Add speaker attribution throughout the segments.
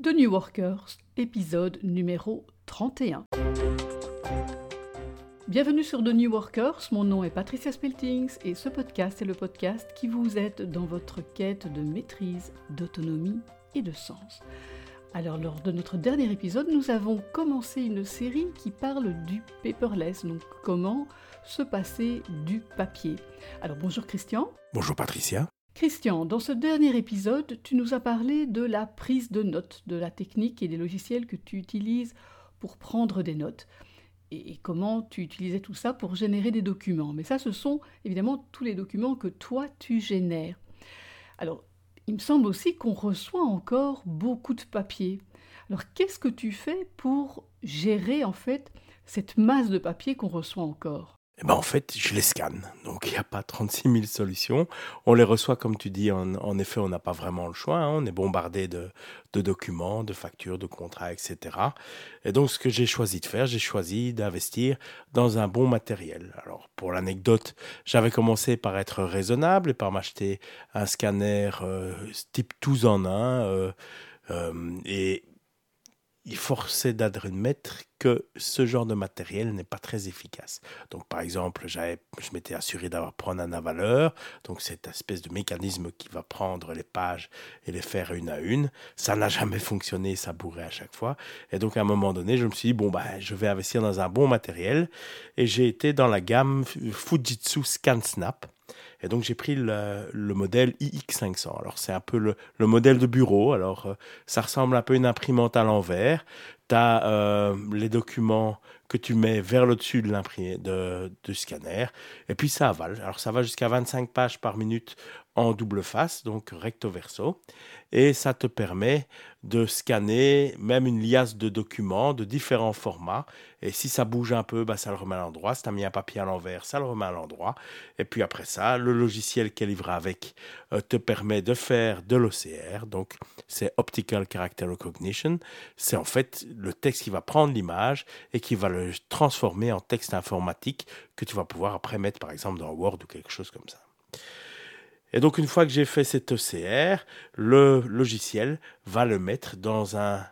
Speaker 1: de New Workers, épisode numéro 31. Bienvenue sur The New Workers, mon nom est Patricia Speltings et ce podcast est le podcast qui vous aide dans votre quête de maîtrise, d'autonomie et de sens. Alors lors de notre dernier épisode, nous avons commencé une série qui parle du paperless, donc comment se passer du papier. Alors bonjour Christian.
Speaker 2: Bonjour Patricia.
Speaker 1: Christian, dans ce dernier épisode, tu nous as parlé de la prise de notes, de la technique et des logiciels que tu utilises pour prendre des notes et comment tu utilisais tout ça pour générer des documents. Mais ça, ce sont évidemment tous les documents que toi, tu génères. Alors, il me semble aussi qu'on reçoit encore beaucoup de papier. Alors, qu'est-ce que tu fais pour gérer en fait cette masse de papier qu'on reçoit encore?
Speaker 2: Eh ben, en fait, je les scanne. Donc, il n'y a pas 36 000 solutions. On les reçoit, comme tu dis, en, effet, on n'a pas vraiment le choix. Hein. On est bombardé de, documents, de factures, de contrats, etc. Et donc, ce que j'ai choisi de faire, j'ai choisi d'investir dans un bon matériel. Alors, pour l'anecdote, j'avais commencé par être raisonnable et par m'acheter un scanner euh, type tous en un. Euh, euh, et il forçait d'admettre que ce genre de matériel n'est pas très efficace. Donc, par exemple, je m'étais assuré d'avoir prendre un avaleur, donc cette espèce de mécanisme qui va prendre les pages et les faire une à une. Ça n'a jamais fonctionné, ça bourrait à chaque fois. Et donc, à un moment donné, je me suis dit, bon, bah, je vais investir dans un bon matériel. Et j'ai été dans la gamme Fujitsu ScanSnap. Et donc j'ai pris le, modèle iX500. Alors c'est un peu le, modèle de bureau. Alors euh, ça ressemble un peu à une imprimante à l'envers. Tu as euh, les documents que tu mets vers le dessus de, de, de scanner. Et puis ça avale. Alors ça va jusqu'à 25 pages par minute en double face, donc recto verso. Et ça te permet de scanner même une liasse de documents de différents formats. Et si ça bouge un peu, bah, ça le remet à l'endroit. Si tu as mis un papier à l'envers, ça le remet à l'endroit. Et puis après ça, le logiciel qui est livré avec euh, te permet de faire de l'OCR. Donc c'est Optical Character Recognition. C'est en fait le texte qui va prendre l'image et qui va le transformer en texte informatique que tu vas pouvoir après mettre par exemple dans Word ou quelque chose comme ça. Et donc une fois que j'ai fait cet OCR, le logiciel va le mettre dans un,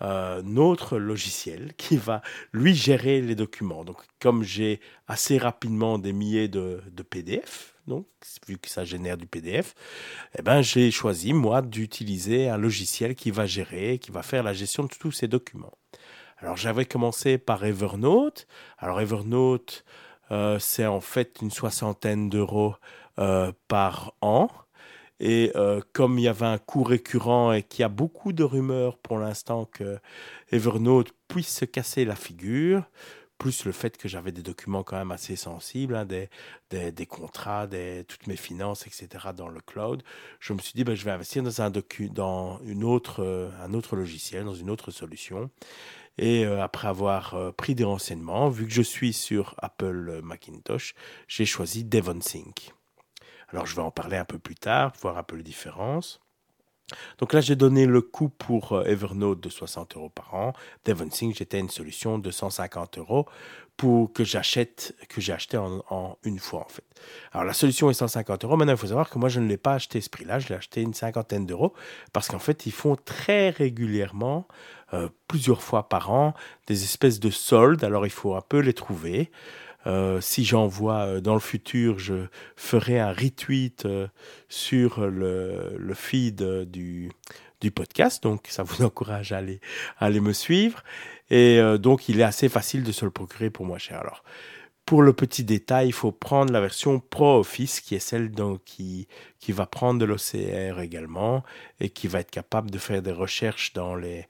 Speaker 2: euh, autre logiciel qui va lui gérer les documents. Donc comme j'ai assez rapidement des milliers de, PDF, donc vu que ça génère du PDF, eh ben j'ai choisi moi d'utiliser un logiciel qui va gérer, qui va faire la gestion de tous ces documents. Alors j'avais commencé par Evernote. Alors Evernote, euh, c'est en fait une soixantaine d'euros par an. Et euh, comme il y avait un coût récurrent et qu'il y a beaucoup de rumeurs pour l'instant que Evernote puisse se casser la figure, plus le fait que j'avais des documents quand même assez sensibles, hein, des, des, contrats, des, toutes mes finances, etc. dans le cloud, je me suis dit, ben, je vais investir dans, un, docu, dans une autre, euh, un autre logiciel, dans une autre solution. Et après avoir pris des renseignements, vu que je suis sur Apple Macintosh, j'ai choisi DevonSync. Alors je vais en parler un peu plus tard, voir un peu les différences. Donc là, j'ai donné le coût pour euh, Evernote de 60 euros par an. DevonSync, j'étais une solution de 150 euros pour que j'achète, que j'ai acheté en, une fois en fait. Alors la solution est 150 euros. Maintenant, il faut savoir que moi, je ne l'ai pas acheté ce prix-là. Je l'ai acheté une cinquantaine d'euros parce qu'en fait, ils font très régulièrement, euh, plusieurs fois par an, des espèces de soldes. Alors il faut un peu les trouver. Euh, si j'en vois euh, dans le futur, je ferai un retweet euh, sur le, le feed du, du, podcast. Donc, ça vous encourage à aller, à aller me suivre. Et donc, il est assez facile de se le procurer pour moins cher. Alors, pour le petit détail, il faut prendre la version Pro Office, qui est celle qui, qui va prendre de l'OCR également et qui va être capable de faire des recherches dans les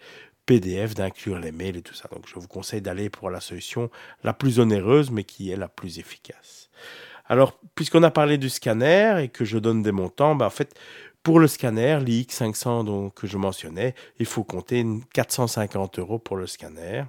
Speaker 2: PDF, d'inclure les mails et tout ça. Donc je vous conseille d'aller pour la solution la plus onéreuse, mais qui est la plus efficace. Alors, puisqu'on a parlé du scanner et que je donne des montants, bah, en fait, pour le scanner, l'IX500 que je mentionnais, il faut compter 450 euros pour le scanner.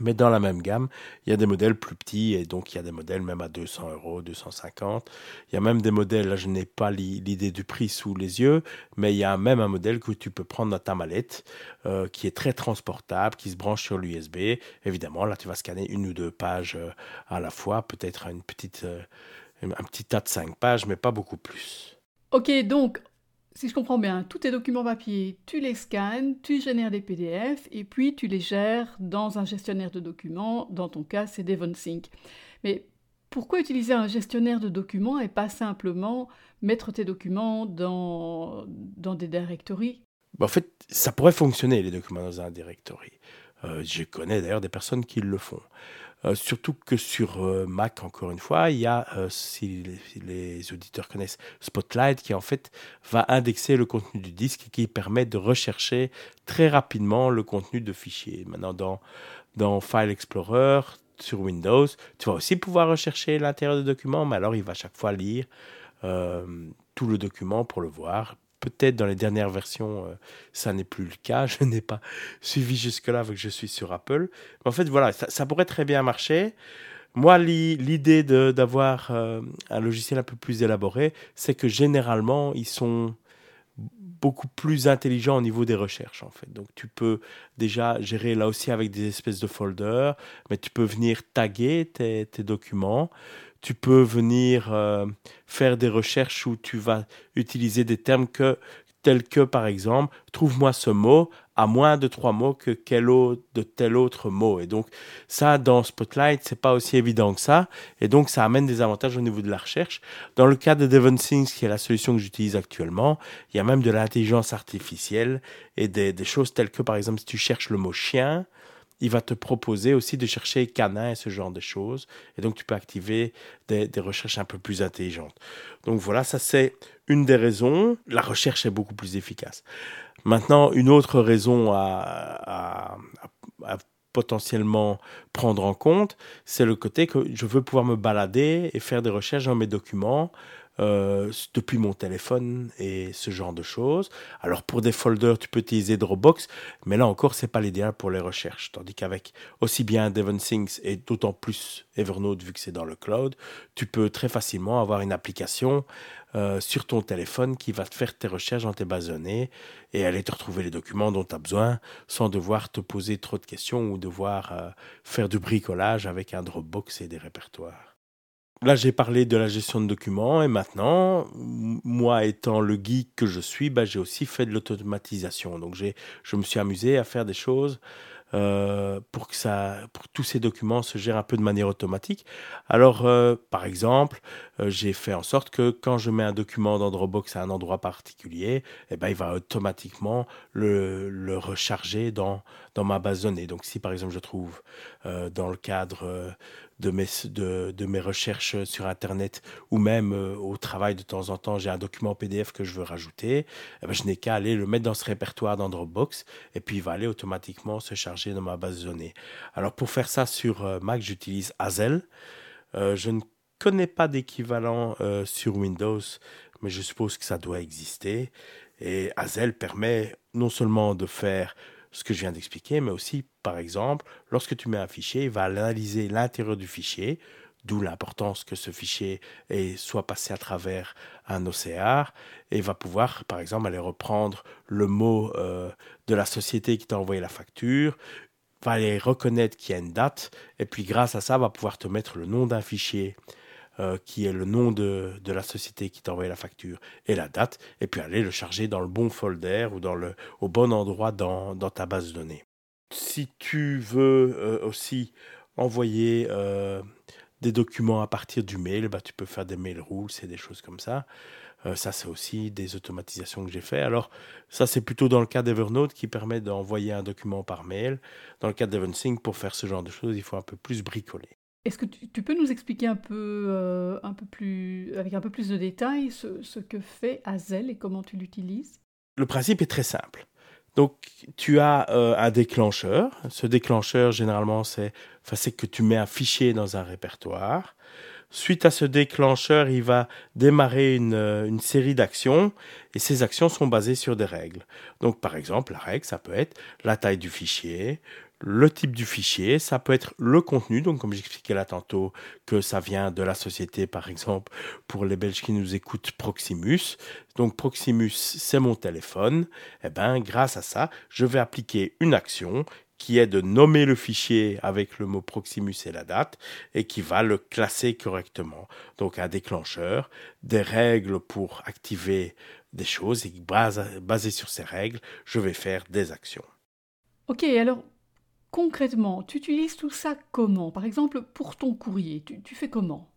Speaker 2: Mais dans la même gamme, il y a des modèles plus petits et donc il y a des modèles même à 200 euros, 250. Il y a même des modèles, là je n'ai pas l'idée du prix sous les yeux, mais il y a même un modèle que tu peux prendre dans ta mallette euh, qui est très transportable, qui se branche sur l'USB. Évidemment, là tu vas scanner une ou deux pages euh, à la fois, peut-être euh, un petit tas de cinq pages, mais pas beaucoup plus.
Speaker 1: Ok, donc si je comprends bien, tous tes documents papier, tu les scannes, tu génères des PDF et puis tu les gères dans un gestionnaire de documents. Dans ton cas, c'est DevonSync. Mais pourquoi utiliser un gestionnaire de documents et pas simplement mettre tes documents dans, dans des directories?
Speaker 2: Bah, En fait, ça pourrait fonctionner, les documents dans un directory. Euh, je connais d'ailleurs des personnes qui le font. Euh, surtout que sur euh, Mac, encore une fois, il y a, si les, auditeurs connaissent Spotlight, qui en fait va indexer le contenu du disque et qui permet de rechercher très rapidement le contenu de fichiers. Maintenant, dans, dans File Explorer, sur Windows, tu vas aussi pouvoir rechercher l'intérieur du document, mais alors il va chaque fois lire tout le document pour le voir, Peut-être dans les dernières versions, euh, ça n'est plus le cas. Je n'ai pas suivi jusque-là vu que je suis sur Apple. Mais en fait, voilà, ça, pourrait très bien marcher. Moi, l'idée d'avoir euh, un logiciel un peu plus élaboré, c'est que généralement, ils sont beaucoup plus intelligents au niveau des recherches, en fait. Donc, tu peux déjà gérer là aussi avec des espèces de folders, mais tu peux venir taguer tes documents tu peux venir euh, faire des recherches où tu vas utiliser des termes que, tels que, par exemple, trouve-moi ce mot à moins de trois mots que quel autre, de tel autre mot. Et donc, ça, dans Spotlight, c'est pas aussi évident que ça. Et donc, ça amène des avantages au niveau de la recherche. Dans le cas de DevonSync, qui est la solution que j'utilise actuellement, il y a même de l'intelligence artificielle et des, des choses telles que, par exemple, si tu cherches le mot chien, il va te proposer aussi de chercher canin et ce genre de choses. Et donc, tu peux activer des, recherches un peu plus intelligentes. Donc voilà, ça c'est une des raisons. La recherche est beaucoup plus efficace. Maintenant, une autre raison à, à potentiellement prendre en compte, c'est le côté que je veux pouvoir me balader et faire des recherches dans mes documents euh, depuis mon téléphone et ce genre de choses. Alors pour des folders, tu peux utiliser Dropbox, mais là encore, c'est pas l'idéal pour les recherches. Tandis qu'avec aussi bien DevonSync et d'autant plus Evernote vu que c'est dans le cloud, tu peux très facilement avoir une application euh, sur ton téléphone qui va te faire tes recherches dans tes bases données et aller te retrouver les documents dont tu as besoin sans devoir te poser trop de questions ou devoir euh, faire du bricolage avec un Dropbox et des répertoires. Là, j'ai parlé de la gestion de documents et maintenant, moi étant le geek que je suis, bah, j'ai aussi fait de l'automatisation. Donc, je me suis amusé à faire des choses euh, pour que ça, pour tous ces documents se gèrent un peu de manière automatique. Alors, euh, par exemple, euh, j'ai fait en sorte que quand je mets un document dans Dropbox à un endroit particulier, eh ben, il va automatiquement le, recharger dans, ma base de données. Donc, si par exemple je trouve dans le cadre de mes, de, mes recherches sur Internet ou même au travail de temps en temps, j'ai un document PDF que je veux rajouter, eh ben, je n'ai qu'à aller le mettre dans ce répertoire dans Dropbox et puis il va aller automatiquement se charger dans ma base de données. Alors pour faire ça sur euh, Mac, j'utilise Hazel. Euh, je ne connais pas d'équivalent euh, sur Windows, mais je suppose que ça doit exister. Et Hazel permet non seulement de faire ce que je viens d'expliquer, mais aussi, par exemple, lorsque tu mets un fichier, il va analyser l'intérieur du fichier, d'où l'importance que ce fichier soit passé à travers un OCR, et va pouvoir, par exemple, aller reprendre le mot euh, de la société qui t'a envoyé la facture, va aller reconnaître qu'il y a une date, et puis grâce à ça, va pouvoir te mettre le nom d'un fichier. Euh, qui est le nom de, de la société qui t'a envoyé la facture et la date, et puis aller le charger dans le bon folder ou dans le, au bon endroit dans, dans ta base de données. Si tu veux euh, aussi envoyer des documents à partir du mail, bah, tu peux faire des mail rules et des choses comme ça. Euh, ça, c'est aussi des automatisations que j'ai fait. Alors, ça, c'est plutôt dans le cas d'Evernote qui permet d'envoyer un document par mail. Dans le cas d'EventSync, pour faire ce genre de choses, il faut un peu plus bricoler.
Speaker 1: Est-ce que tu, peux nous expliquer un peu, euh, un peu plus, avec un peu plus de détails ce, que fait Hazel et comment tu l'utilises?
Speaker 2: Le principe est très simple. Donc, tu as euh, un déclencheur. Ce déclencheur, généralement, c'est que tu mets un fichier dans un répertoire. Suite à ce déclencheur, il va démarrer une, euh, une série d'actions et ces actions sont basées sur des règles. Donc, par exemple, la règle, ça peut être la taille du fichier, le type du fichier, ça peut être le contenu, donc comme j'expliquais là tantôt que ça vient de la société par exemple pour les Belges qui nous écoutent Proximus. Donc Proximus c'est mon téléphone, eh ben grâce à ça, je vais appliquer une action qui est de nommer le fichier avec le mot Proximus et la date et qui va le classer correctement. Donc un déclencheur, des règles pour activer des choses et basé sur ces règles, je vais faire des actions.
Speaker 1: Ok, alors concrètement, tu utilises tout ça comment? Par exemple, pour ton courrier, tu, fais comment?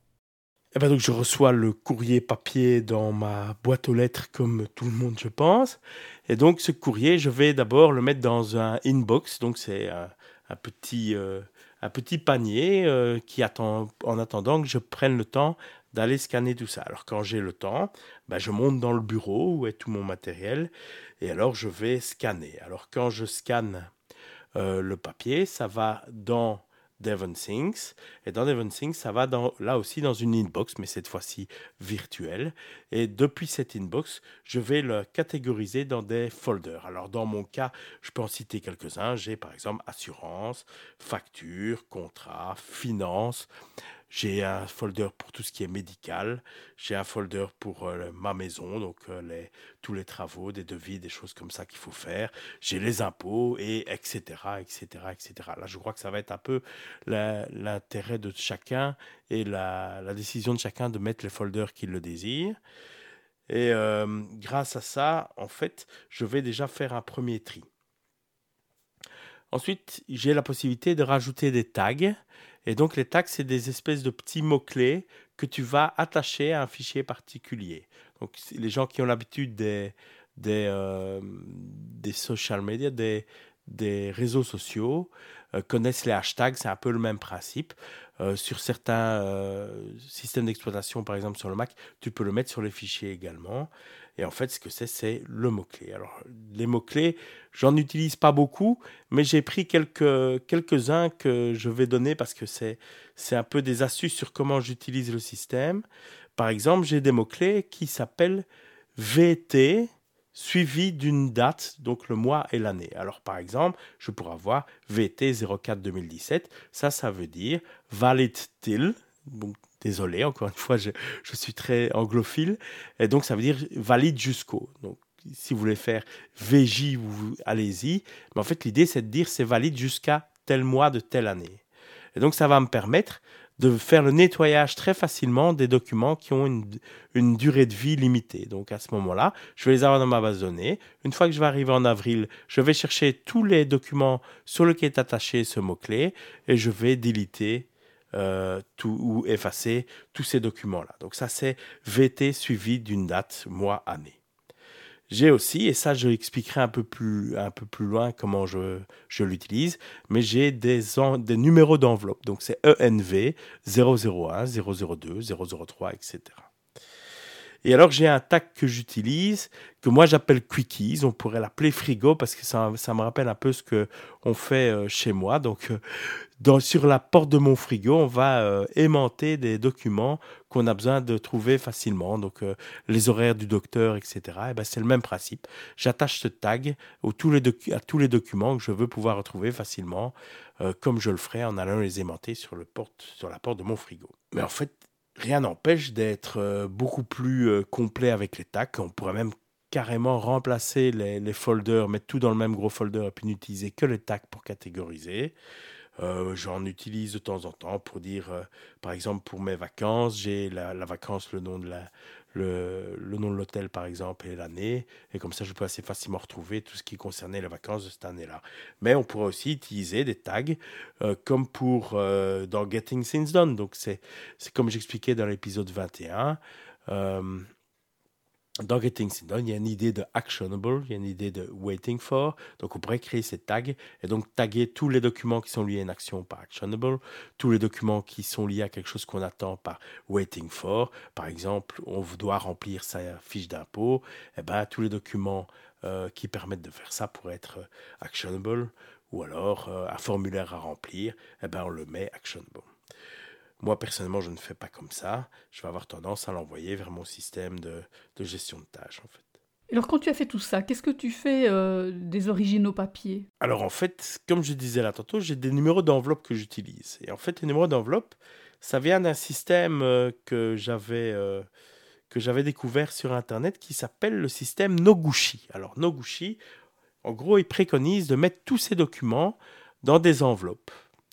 Speaker 2: Eh ben donc je reçois le courrier papier dans ma boîte aux lettres comme tout le monde je pense. Et donc ce courrier, je vais d'abord le mettre dans un inbox. Donc c'est un, petit, euh, un petit panier euh, qui attend en attendant que je prenne le temps d'aller scanner tout ça. Alors quand j'ai le temps, ben, je monte dans le bureau où est tout mon matériel et alors je vais scanner. Alors quand je scanne euh, le papier, ça va dans Devon Things. Et dans Devon Things, ça va là aussi dans une inbox, mais cette fois-ci virtuelle. Et depuis cette inbox, je vais le catégoriser dans des folders. Alors dans mon cas, je peux en citer quelques-uns. J'ai par exemple assurance, facture, contrat, finance. J'ai un folder pour tout ce qui est médical. J'ai un folder pour euh, ma maison, donc euh, tous les travaux, des devis, des choses comme ça qu'il faut faire. J'ai les impôts et etc., etc., etc. Là, je crois que ça va être un peu l'intérêt de chacun et la, décision de chacun de mettre les folders qu'il le désire. Et euh, grâce à ça, en fait, je vais déjà faire un premier tri. Ensuite, j'ai la possibilité de rajouter des tags. Et donc les tags, c'est des espèces de petits mots-clés que tu vas attacher à un fichier particulier. Donc les gens qui ont l'habitude des, des, euh, des social media, des, des réseaux sociaux, euh, connaissent les hashtags, c'est un peu le même principe. Euh, sur certains systèmes d'exploitation, par exemple sur le Mac, tu peux le mettre sur les fichiers également. Et en fait, ce que c'est, c'est le mot-clé. Alors, les mots-clés, j'en utilise pas beaucoup, mais j'ai pris quelques, quelques-uns que je vais donner parce que c'est, c'est un peu des astuces sur comment j'utilise le système. Par exemple, j'ai des mots-clés qui s'appellent VT suivi d'une date, donc le mois et l'année. Alors, par exemple, je pourrais avoir VT 04 2017. Ça, ça veut dire valid till, donc Désolé, encore une fois, je, suis très anglophile. Et donc, ça veut dire valide jusqu'au. Donc, si vous voulez faire VJ, allez-y. Mais en fait, l'idée, c'est de dire c'est valide jusqu'à tel mois de telle année. Et donc, ça va me permettre de faire le nettoyage très facilement des documents qui ont une, une durée de vie limitée. Donc à ce moment-là, je vais les avoir dans ma base de données. Une fois que je vais arriver en avril, je vais chercher tous les documents sur lesquels est attaché ce mot-clé et je vais déliter euh, tout, ou effacer tous ces documents-là. Donc ça, c'est VT suivi d'une date, mois, année. J'ai aussi, et ça je l'expliquerai un peu plus, un peu plus loin comment je, je l'utilise, mais j'ai des, des numéros d'enveloppe. Donc c'est ENV 001, 002, 003, etc. Et alors j'ai un tag que j'utilise, que moi j'appelle Quickies, on pourrait l'appeler frigo parce que ça, ça, me rappelle un peu ce que on fait euh, chez moi. Donc euh, dans, sur la porte de mon frigo, on va euh, aimanter des documents qu'on a besoin de trouver facilement. Donc les horaires du docteur, etc. Et ben, c'est le même principe. J'attache ce tag tous les à tous les documents que je veux pouvoir retrouver facilement, comme je le ferais en allant les aimanter sur, le porte, sur la porte de mon frigo. Mais en fait, rien n'empêche d'être euh, beaucoup plus euh, complet avec les tags. On pourrait même carrément remplacer les, folders, mettre tout dans le même gros folder et puis n'utiliser que les tags pour catégoriser. Euh, j'en utilise de temps en temps pour dire, par exemple, pour mes vacances, j'ai la, la, vacance, le nom de la, le, nom de l'hôtel par exemple et l'année, et comme ça je peux assez facilement retrouver tout ce qui concernait les vacances de cette année-là. Mais on pourrait aussi utiliser des tags euh, comme pour euh, dans Getting Things Done. Donc c'est comme j'expliquais dans l'épisode 21 dans Getting Things il y a une idée de actionable, il y a une idée de waiting for. Donc, on pourrait créer ces tags et donc taguer tous les documents qui sont liés à une action par actionable, tous les documents qui sont liés à quelque chose qu'on attend par waiting for. Par exemple, on doit remplir sa fiche d'impôt. Eh ben, tous les documents euh, qui permettent de faire ça pourraient être actionable. Ou alors, euh, un formulaire à remplir, eh ben, on le met actionable. Moi, personnellement, je ne fais pas comme ça. Je vais avoir tendance à l'envoyer vers mon système de, gestion de tâches, en fait.
Speaker 1: Alors, quand tu as fait tout ça, qu'est-ce que tu fais euh, des originaux papiers
Speaker 2: Alors, en fait, comme je disais là tantôt, j'ai des numéros d'enveloppe que j'utilise. Et en fait, les numéros d'enveloppe, ça vient d'un système euh, que j'avais euh, que j'avais découvert sur Internet qui s'appelle le système Noguchi. Alors, Noguchi, en gros, il préconise de mettre tous ces documents dans des enveloppes.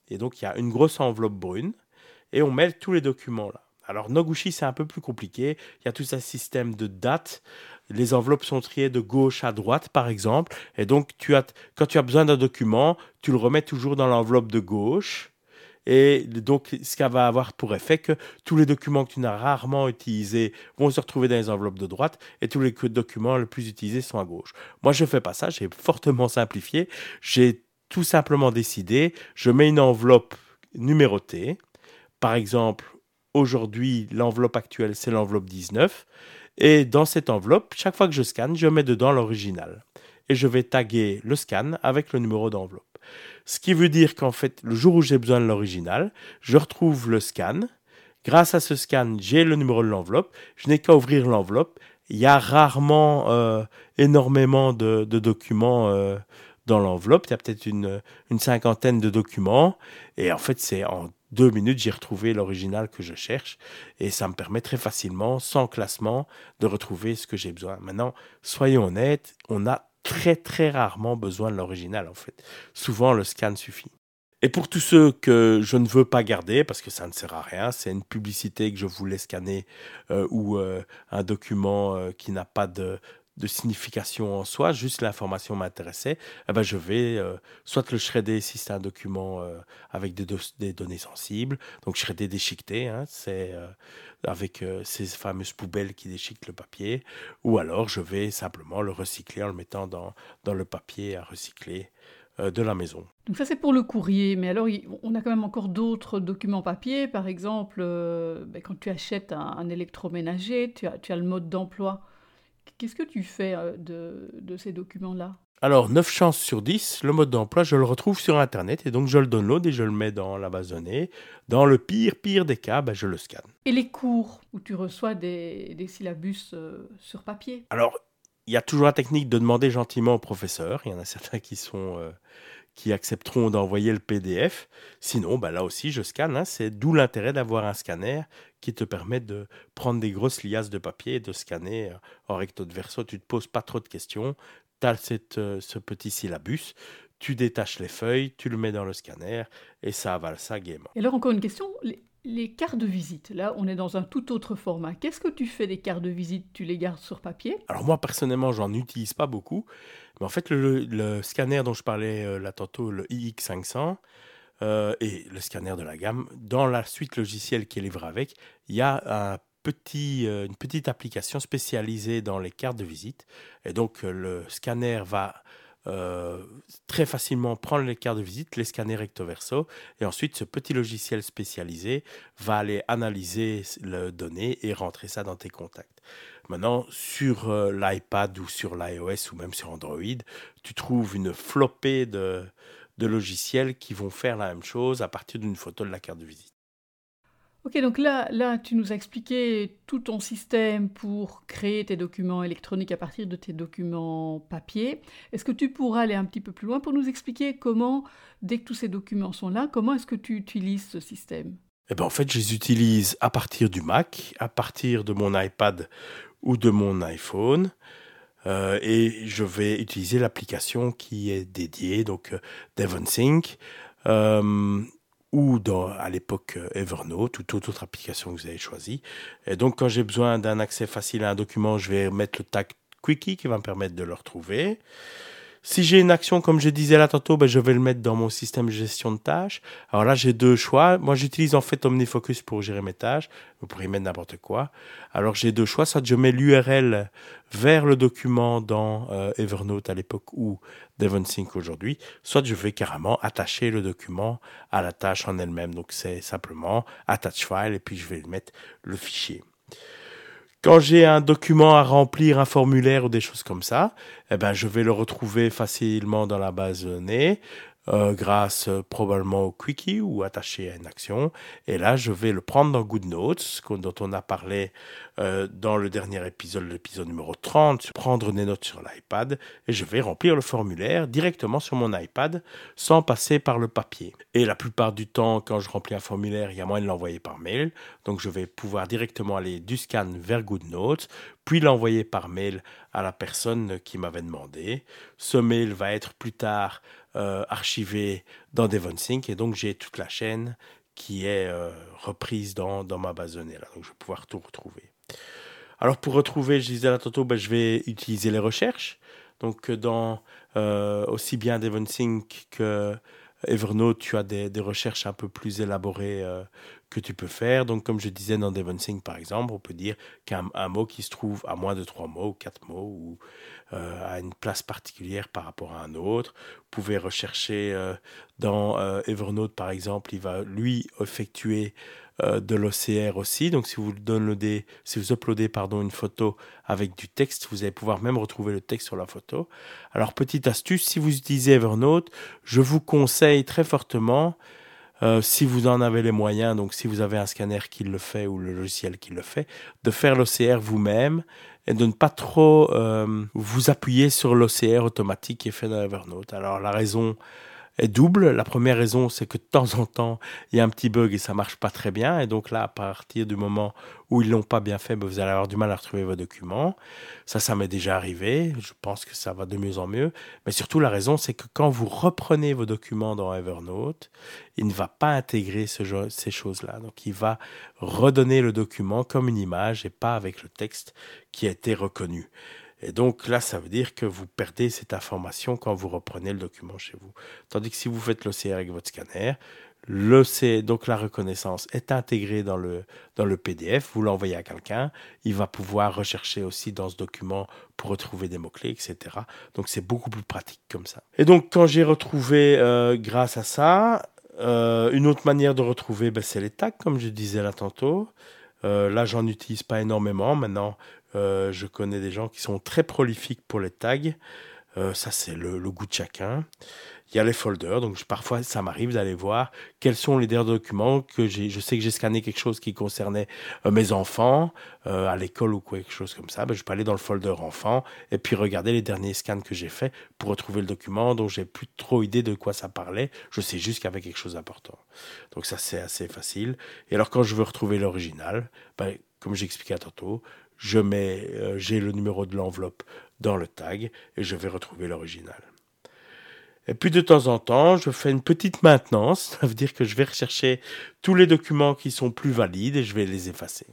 Speaker 2: Et donc, il y a une grosse enveloppe brune et on met tous les documents là. Alors Noguchi, c'est un peu plus compliqué. Il y a tout un système de dates, les enveloppes sont triées de gauche à droite, par exemple. Et donc, tu as, quand tu as besoin d'un document, tu le remets toujours dans l'enveloppe de gauche. Et donc, ce qui va avoir pour effet que tous les documents que tu n'as rarement utilisés vont se retrouver dans les enveloppes de droite et tous les documents les plus utilisés sont à gauche. Moi, je ne fais pas ça, j'ai fortement simplifié. J'ai tout simplement décidé, je mets une enveloppe numérotée. Par exemple, aujourd'hui, l'enveloppe actuelle, c'est l'enveloppe 19. Et dans cette enveloppe, chaque fois que je scanne, je mets dedans l'original. Et je vais taguer le scan avec le numéro d'enveloppe. Ce qui veut dire qu'en fait, le jour où j'ai besoin de l'original, je retrouve le scan. Grâce à ce scan, j'ai le numéro de l'enveloppe. Je n'ai qu'à ouvrir l'enveloppe. Il y a rarement euh, énormément de, documents euh, dans l'enveloppe. Il y a peut-être une, une, cinquantaine de documents. Et en fait, c'est en deux minutes, j'ai retrouvé l'original que je cherche. Et ça me permet très facilement, sans classement, de retrouver ce que j'ai besoin. Maintenant, soyons honnêtes, on a très très rarement besoin de l'original en fait. Souvent le scan suffit. Et pour tous ceux que je ne veux pas garder, parce que ça ne sert à rien, c'est une publicité que je voulais scanner euh, ou euh, un document euh, qui n'a pas de, de signification en soi, juste l'information m'intéressait, eh ben je vais soit le shredder si c'est un document avec des, données sensibles, donc shredder, déchiqueter, hein, c'est avec ces fameuses poubelles qui déchiquetent le papier, ou alors je vais simplement le recycler en le mettant dans, dans le papier à recycler de la maison.
Speaker 1: Donc ça c'est pour le courrier, mais alors on a quand même encore d'autres documents papier, par exemple ben, quand tu achètes un, électroménager, tu as, tu as le mode d'emploi. Qu'est-ce que tu fais euh, de, ces documents-là?
Speaker 2: Alors, 9 chances sur 10, le mode d'emploi, je le retrouve sur Internet et donc je le download et je le mets dans la base de données. Dans le pire, pire des cas, ben, je le scanne.
Speaker 1: Et les cours où tu reçois des, syllabus euh, sur papier?
Speaker 2: Alors, il y a toujours la technique de demander gentiment au professeur. Il y en a certains qui sont euh, qui accepteront d'envoyer le PDF. Sinon, bah là aussi, je scanne. Hein. C'est d'où l'intérêt d'avoir un scanner qui te permet de prendre des grosses liasses de papier et de scanner euh, en recto de verso. Tu ne te poses pas trop de questions. Tu as euh, ce petit syllabus. Tu détaches les feuilles, tu le mets dans le scanner et ça avale ça gaiement.
Speaker 1: Et alors, encore une question. Cartes de visite, là, on est dans un tout autre format. Qu'est-ce que tu fais des cartes de visite? Tu les gardes sur papier?
Speaker 2: Alors, moi, personnellement, j'en utilise pas beaucoup. Mais en fait, le, scanner dont je parlais euh, là tantôt, le iX500, euh, et le scanner de la gamme, dans la suite logicielle qui est livrée avec, il y a euh, une petite application spécialisée dans les cartes de visite. Et donc, le scanner va très facilement prendre les cartes de visite, les scanner recto verso, et ensuite ce petit logiciel spécialisé va aller analyser les données et rentrer ça dans tes contacts. Maintenant, sur euh, l'iPad ou sur l'iOS ou même sur Android, tu trouves une flopée de, logiciels qui vont faire la même chose à partir d'une photo de la carte de visite.
Speaker 1: Ok, donc là, là, tu nous as expliqué tout ton système pour créer tes documents électroniques à partir de tes documents papier. Est-ce que tu pourras aller un petit peu plus loin pour nous expliquer comment, dès que tous ces documents sont là, comment est-ce que tu utilises ce système?
Speaker 2: Eh ben, en fait, je les utilise à partir du Mac, à partir de mon iPad ou de mon iPhone. Euh, et je vais utiliser l'application qui est dédiée, donc euh, DevonSync, euh, ou dans, à l'époque Evernote, ou toute autre application que vous avez choisie. Et donc, quand j'ai besoin d'un accès facile à un document, je vais mettre le tag Quickie qui va me permettre de le retrouver. Si j'ai une action, comme je disais là tantôt, ben, je vais le mettre dans mon système de gestion de tâches. Alors là, j'ai deux choix. Moi, j'utilise en fait OmniFocus pour gérer mes tâches. Vous pourriez mettre n'importe quoi. Alors, j'ai deux choix. Soit je mets l'URL vers le document dans euh, Evernote à l'époque ou DevonSync aujourd'hui. Soit je vais carrément attacher le document à la tâche en elle-même. Donc, c'est simplement attach file et puis je vais mettre le fichier. Quand j'ai un document à remplir, un formulaire ou des choses comme ça, eh ben, je vais le retrouver facilement dans la base de données. Euh, grâce euh, probablement au quickie ou attaché à une action. Et là, je vais le prendre dans GoodNotes, dont on a parlé euh, dans le dernier épisode, l'épisode numéro 30, prendre des notes sur l'iPad, et je vais remplir le formulaire directement sur mon iPad sans passer par le papier. Et la plupart du temps, quand je remplis un formulaire, il y a moyen de l'envoyer par mail, donc je vais pouvoir directement aller du scan vers GoodNotes, puis l'envoyer par mail à la personne qui m'avait demandé. Ce mail va être plus tard euh, archivé dans DevonSync et donc j'ai toute la chaîne qui est euh, reprise dans, dans, ma base de données. Donc je vais pouvoir tout retrouver. Alors pour retrouver, je disais là tantôt, ben, je vais utiliser les recherches. Donc dans aussi bien DevonSync que Evernote, tu as des, recherches un peu plus élaborées euh, que tu peux faire. Donc, comme je disais dans DevonSync, par exemple, on peut dire qu'un mot qui se trouve à moins de trois mots, quatre mots, ou euh, à une place particulière par rapport à un autre. Vous pouvez rechercher euh, dans Evernote, par exemple, il va lui effectuer euh, de l'OCR aussi. Donc si vous downloadez, si vous uploadez pardon une photo avec du texte, vous allez pouvoir même retrouver le texte sur la photo. Alors petite astuce, si vous utilisez Evernote, je vous conseille très fortement euh, si vous en avez les moyens, donc si vous avez un scanner qui le fait ou le logiciel qui le fait, de faire l'OCR vous-même et de ne pas trop euh, vous appuyer sur l'OCR automatique qui est fait dans Evernote. Alors la raison est double. La première raison, c'est que de temps en temps, il y a un petit bug et ça marche pas très bien. Et donc là, à partir du moment où ils l'ont pas bien fait, ben, vous allez avoir du mal à retrouver vos documents. Ça, ça m'est déjà arrivé. Je pense que ça va de mieux en mieux. Mais surtout, la raison, c'est que quand vous reprenez vos documents dans Evernote, il ne va pas intégrer ce, ces choses-là. Donc, il va redonner le document comme une image et pas avec le texte qui a été reconnu. Et donc là, ça veut dire que vous perdez cette information quand vous reprenez le document chez vous. Tandis que si vous faites l'OCR avec votre scanner, le donc la reconnaissance est intégrée dans le, dans le PDF, vous l'envoyez à quelqu'un, il va pouvoir rechercher aussi dans ce document pour retrouver des mots-clés, etc. Donc c'est beaucoup plus pratique comme ça. Et donc quand j'ai retrouvé, euh, grâce à ça, euh, une autre manière de retrouver, ben, c'est les tags, comme je disais là tantôt. Euh, là, j'en utilise pas énormément. Maintenant, euh, je connais des gens qui sont très prolifiques pour les tags. Euh, ça, c'est le, goût de chacun. Il y a les folders, donc parfois ça m'arrive d'aller voir quels sont les derniers documents que. Je sais que j'ai scanné quelque chose qui concernait euh, mes enfants à l'école ou quelque chose comme ça. Ben, je peux aller dans le folder enfants et puis regarder les derniers scans que j'ai faits pour retrouver le document dont j'ai plus trop idée de quoi ça parlait. Je sais juste qu'il y avait quelque chose d'important. Donc ça c'est assez facile. Et alors quand je veux retrouver l'original, ben, comme j'expliquais tantôt, je mets, euh, j'ai le numéro de l'enveloppe dans le tag et je vais retrouver l'original. Et puis de temps en temps, je fais une petite maintenance, ça veut dire que je vais rechercher tous les documents qui sont plus valides et je vais les effacer.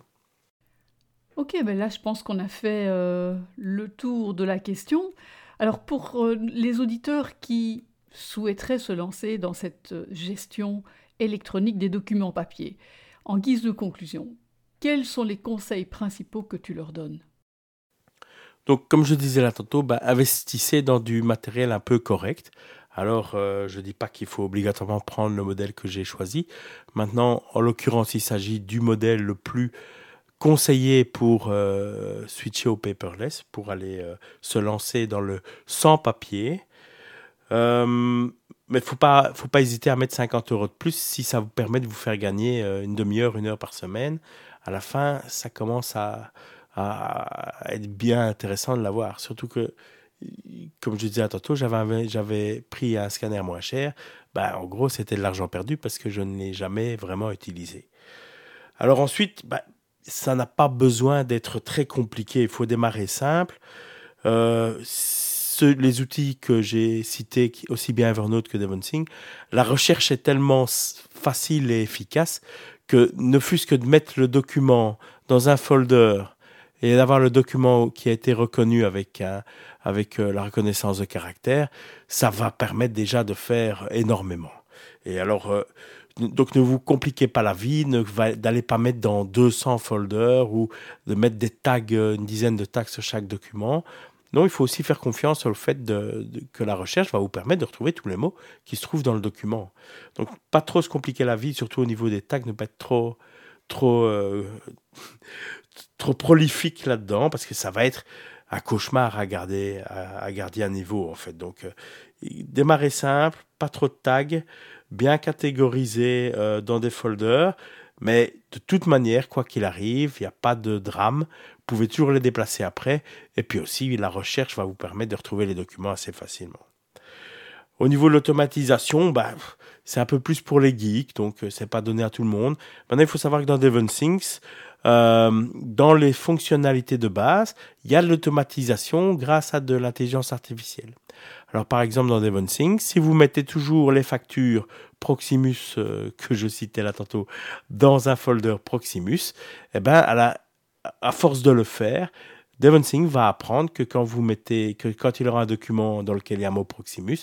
Speaker 1: Ok, ben là je pense qu'on a fait euh, le tour de la question. Alors pour euh, les auditeurs qui souhaiteraient se lancer dans cette gestion électronique des documents papier, en guise de conclusion, quels sont les conseils principaux que tu leur donnes?
Speaker 2: Donc, comme je disais là tantôt, bah, investissez dans du matériel un peu correct. Alors, euh, je ne dis pas qu'il faut obligatoirement prendre le modèle que j'ai choisi. Maintenant, en l'occurrence, il s'agit du modèle le plus conseillé pour euh, switcher au paperless, pour aller euh, se lancer dans le sans papier. mais il ne faut pas, faut pas hésiter à mettre 50 euros de plus si ça vous permet de vous faire gagner une demi-heure, une heure par semaine à la fin, ça commence à, être bien intéressant de l'avoir. Surtout que, comme je disais tantôt, j'avais, j'avais pris un scanner moins cher. Ben, en gros, c'était de l'argent perdu parce que je ne l'ai jamais vraiment utilisé. Alors ensuite, ben, ça n'a pas besoin d'être très compliqué. Il faut démarrer simple. Euh, les outils que j'ai cités, aussi bien Evernote que DevonSync, la recherche est tellement facile et efficace que ne fût-ce que de mettre le document dans un folder et d'avoir le document qui a été reconnu avec, avec euh, la reconnaissance de caractère, ça va permettre déjà de faire énormément. Et alors, euh, donc ne vous compliquez pas la vie, n'allez pas mettre dans 200 folders ou de mettre des tags, euh, une dizaine de tags sur chaque document. Non, il faut aussi faire confiance le fait que la recherche va vous permettre de retrouver tous les mots qui se trouvent dans le document. Donc, pas trop se compliquer la vie, surtout au niveau des tags, ne pas être trop, trop, euh, trop prolifique là-dedans, parce que ça va être un cauchemar à garder, à, garder un niveau, en fait. Donc, euh, démarrer simple, pas trop de tags, bien catégorisé euh, dans des folders, mais de toute manière, quoi qu'il arrive, il n'y a pas de drame. Vous pouvez toujours les déplacer après. Et puis aussi, la recherche va vous permettre de retrouver les documents assez facilement. Au niveau de l'automatisation, bah, c'est un peu plus pour les geeks, donc euh, c'est pas donné à tout le monde. Maintenant, il faut savoir que dans DevonSync, euh, dans les fonctionnalités de base, il y a de l'automatisation grâce à de l'intelligence artificielle. Alors par exemple dans DevonSync, si vous mettez toujours les factures Proximus euh, que je citais là tantôt dans un folder Proximus, eh ben à force de le faire, DevonSync va apprendre que quand vous mettez, que quand il aura un document dans lequel il y a un mot Proximus,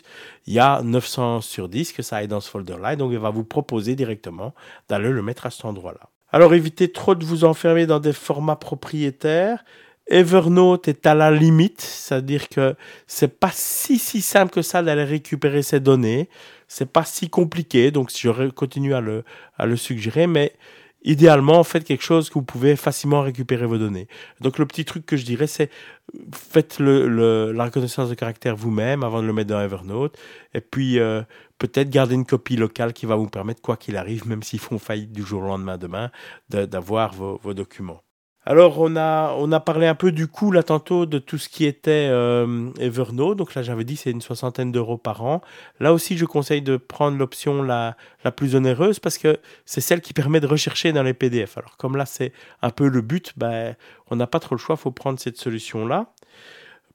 Speaker 2: il y a 900 sur 10 que ça aille dans ce folder-là, et donc il va vous proposer directement d'aller le mettre à cet endroit-là. Alors évitez trop de vous enfermer dans des formats propriétaires. Evernote est à la limite, c'est-à-dire que c'est pas si si simple que ça d'aller récupérer ces données. C'est pas si compliqué, donc je continue à le, à le suggérer, mais idéalement, faites quelque chose que vous pouvez facilement récupérer vos données. Donc le petit truc que je dirais, c'est faites le, la reconnaissance de caractère vous-même avant de le mettre dans Evernote. Et puis euh, peut-être garder une copie locale qui va vous permettre, quoi qu'il arrive, même s'ils font faillite du jour au lendemain demain, d'avoir vos documents. Alors on a on a parlé un peu du coût là tantôt de tout ce qui était euh, Evernote. Donc là j'avais dit c'est une soixantaine d'euros par an. Là aussi je conseille de prendre l'option la la plus onéreuse parce que c'est celle qui permet de rechercher dans les PDF. Alors comme là c'est un peu le but, ben on n'a pas trop le choix, faut prendre cette solution là.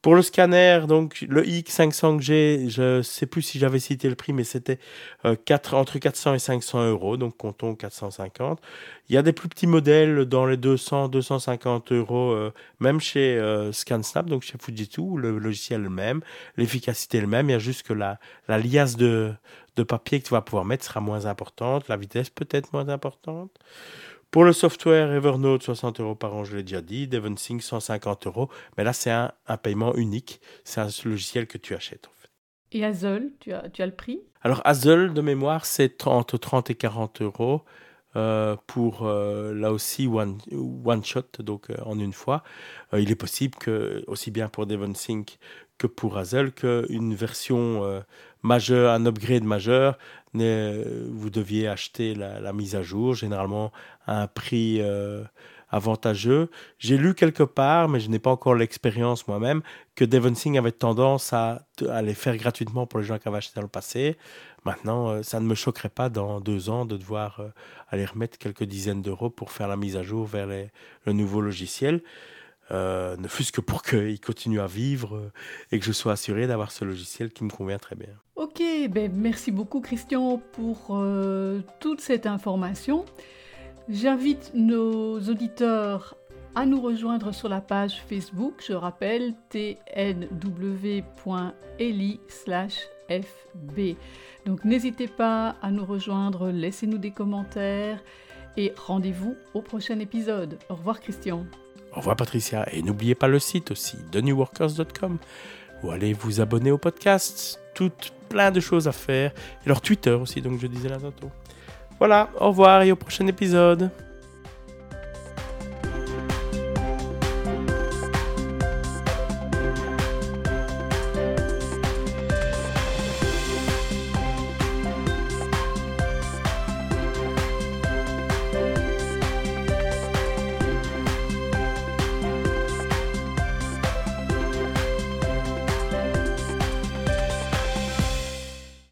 Speaker 2: Pour le scanner, donc le X500G, je sais plus si j'avais cité le prix, mais c'était euh, entre 400 et 500 euros, donc comptons 450. Il y a des plus petits modèles dans les 200, 250 euros, euh, même chez euh, ScanSnap, donc chez Fujitsu, le logiciel le même, l'efficacité le même, il y a juste que la, la liasse de, de papier que tu vas pouvoir mettre sera moins importante, la vitesse peut-être moins importante. Pour le software Evernote, 60 euros par an, je l'ai déjà dit. DevonSync, 150 euros. Mais là, c'est un, paiement unique. C'est un logiciel que tu achètes, en fait.
Speaker 1: Et Hazel, tu as, tu as le prix?
Speaker 2: Alors, Hazel, de mémoire, c'est entre 30 et 40 euros. Euh, pour euh, là aussi one, one shot, donc euh, en une fois. il est possible que, aussi bien pour DevonSync que pour Hazel, qu'une version majeure, un upgrade majeur, vous deviez acheter la, mise à jour, généralement à un prix avantageux. J'ai lu quelque part, mais je n'ai pas encore l'expérience moi-même, que DevonSync avait tendance à, à, les faire gratuitement pour les gens qui avaient acheté dans le passé. Maintenant, euh, ça ne me choquerait pas dans deux ans de devoir euh, aller remettre quelques dizaines d'euros pour faire la mise à jour vers le nouveau logiciel. Euh, ne fût-ce que pour qu'il continue à vivre et que je sois assuré d'avoir ce logiciel qui me convient très bien.
Speaker 1: Ok, ben merci beaucoup Christian pour toute cette information. J'invite nos auditeurs à nous rejoindre sur la page Facebook, je rappelle tnw.eli fb. Donc n'hésitez pas à nous rejoindre, laissez-nous des commentaires et rendez-vous au prochain épisode. Au revoir Christian.
Speaker 2: Au revoir Patricia et n'oubliez pas le site aussi thenewworkers.com où allez vous abonner au podcast, toutes plein de choses à faire et leur Twitter aussi donc je disais là tantôt. Voilà, au revoir et au prochain épisode.